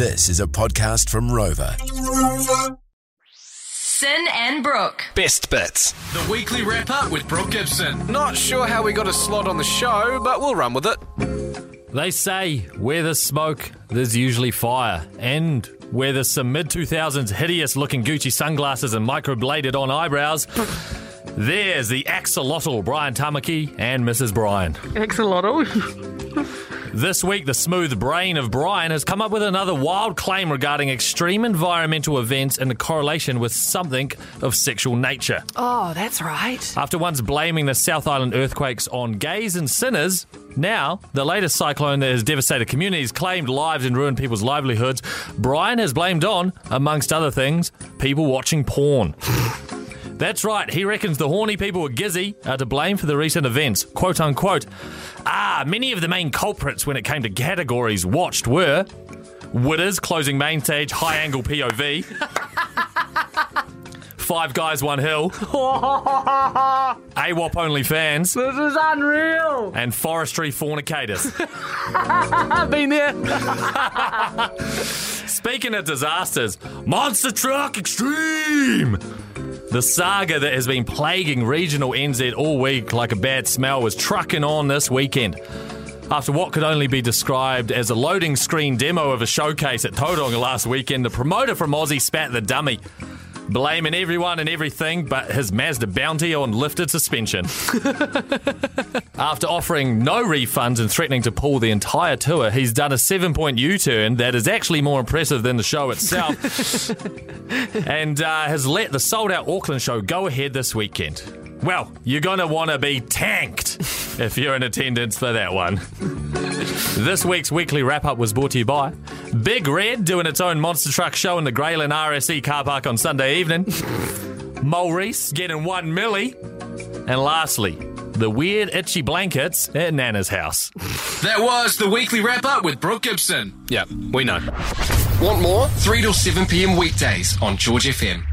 This is a podcast from Rova. Sin and Brooke. Best bits. The weekly wrap up with Brooke Gibson. Not sure how we got a slot on the show, but we'll run with it. They say where there's smoke, there's usually fire. And where there's some mid 2000s hideous looking Gucci sunglasses and microbladed on eyebrows, there's the axolotl Brian Tamaki and Mrs. Brian. Axolotl. This week, the smooth brain of Brian has come up with another wild claim regarding extreme environmental events and the correlation with something of sexual nature. oh, that's right. After once blaming the South Island earthquakes on gays and sinners, now the latest cyclone that has devastated communities, claimed lives, and ruined people's livelihoods, Brian has blamed on, amongst other things, people watching porn. That's right, he reckons the horny people at Gizzy are to blame for the recent events. Quote unquote. Ah, many of the main culprits when it came to categories watched were Witters closing main stage, high angle POV. Five guys, one hill. AWOP only fans. This is unreal. And forestry fornicators. I've been there. Speaking of disasters, Monster Truck Extreme! The saga that has been plaguing regional NZ all week like a bad smell was trucking on this weekend. After what could only be described as a loading screen demo of a showcase at Tauranga last weekend, the promoter from Aussie spat the dummy, blaming everyone and everything but his Mazda bounty on lifted suspension. After offering no refunds and threatening to pull the entire tour, he's done a seven point U turn that is actually more impressive than the show itself and uh, has let the sold out Auckland show go ahead this weekend. Well, you're going to want to be tanked if you're in attendance for that one. This week's weekly wrap up was brought to you by Big Red doing its own monster truck show in the Grey Lynn RSA car park on Sunday evening, Maurice getting one milli, and lastly, the weird itchy blankets at Nana's house. That was the weekly wrap up with Brooke Gibson. Yep, we know. Want more? 3 till 7 p.m. weekdays on George FM.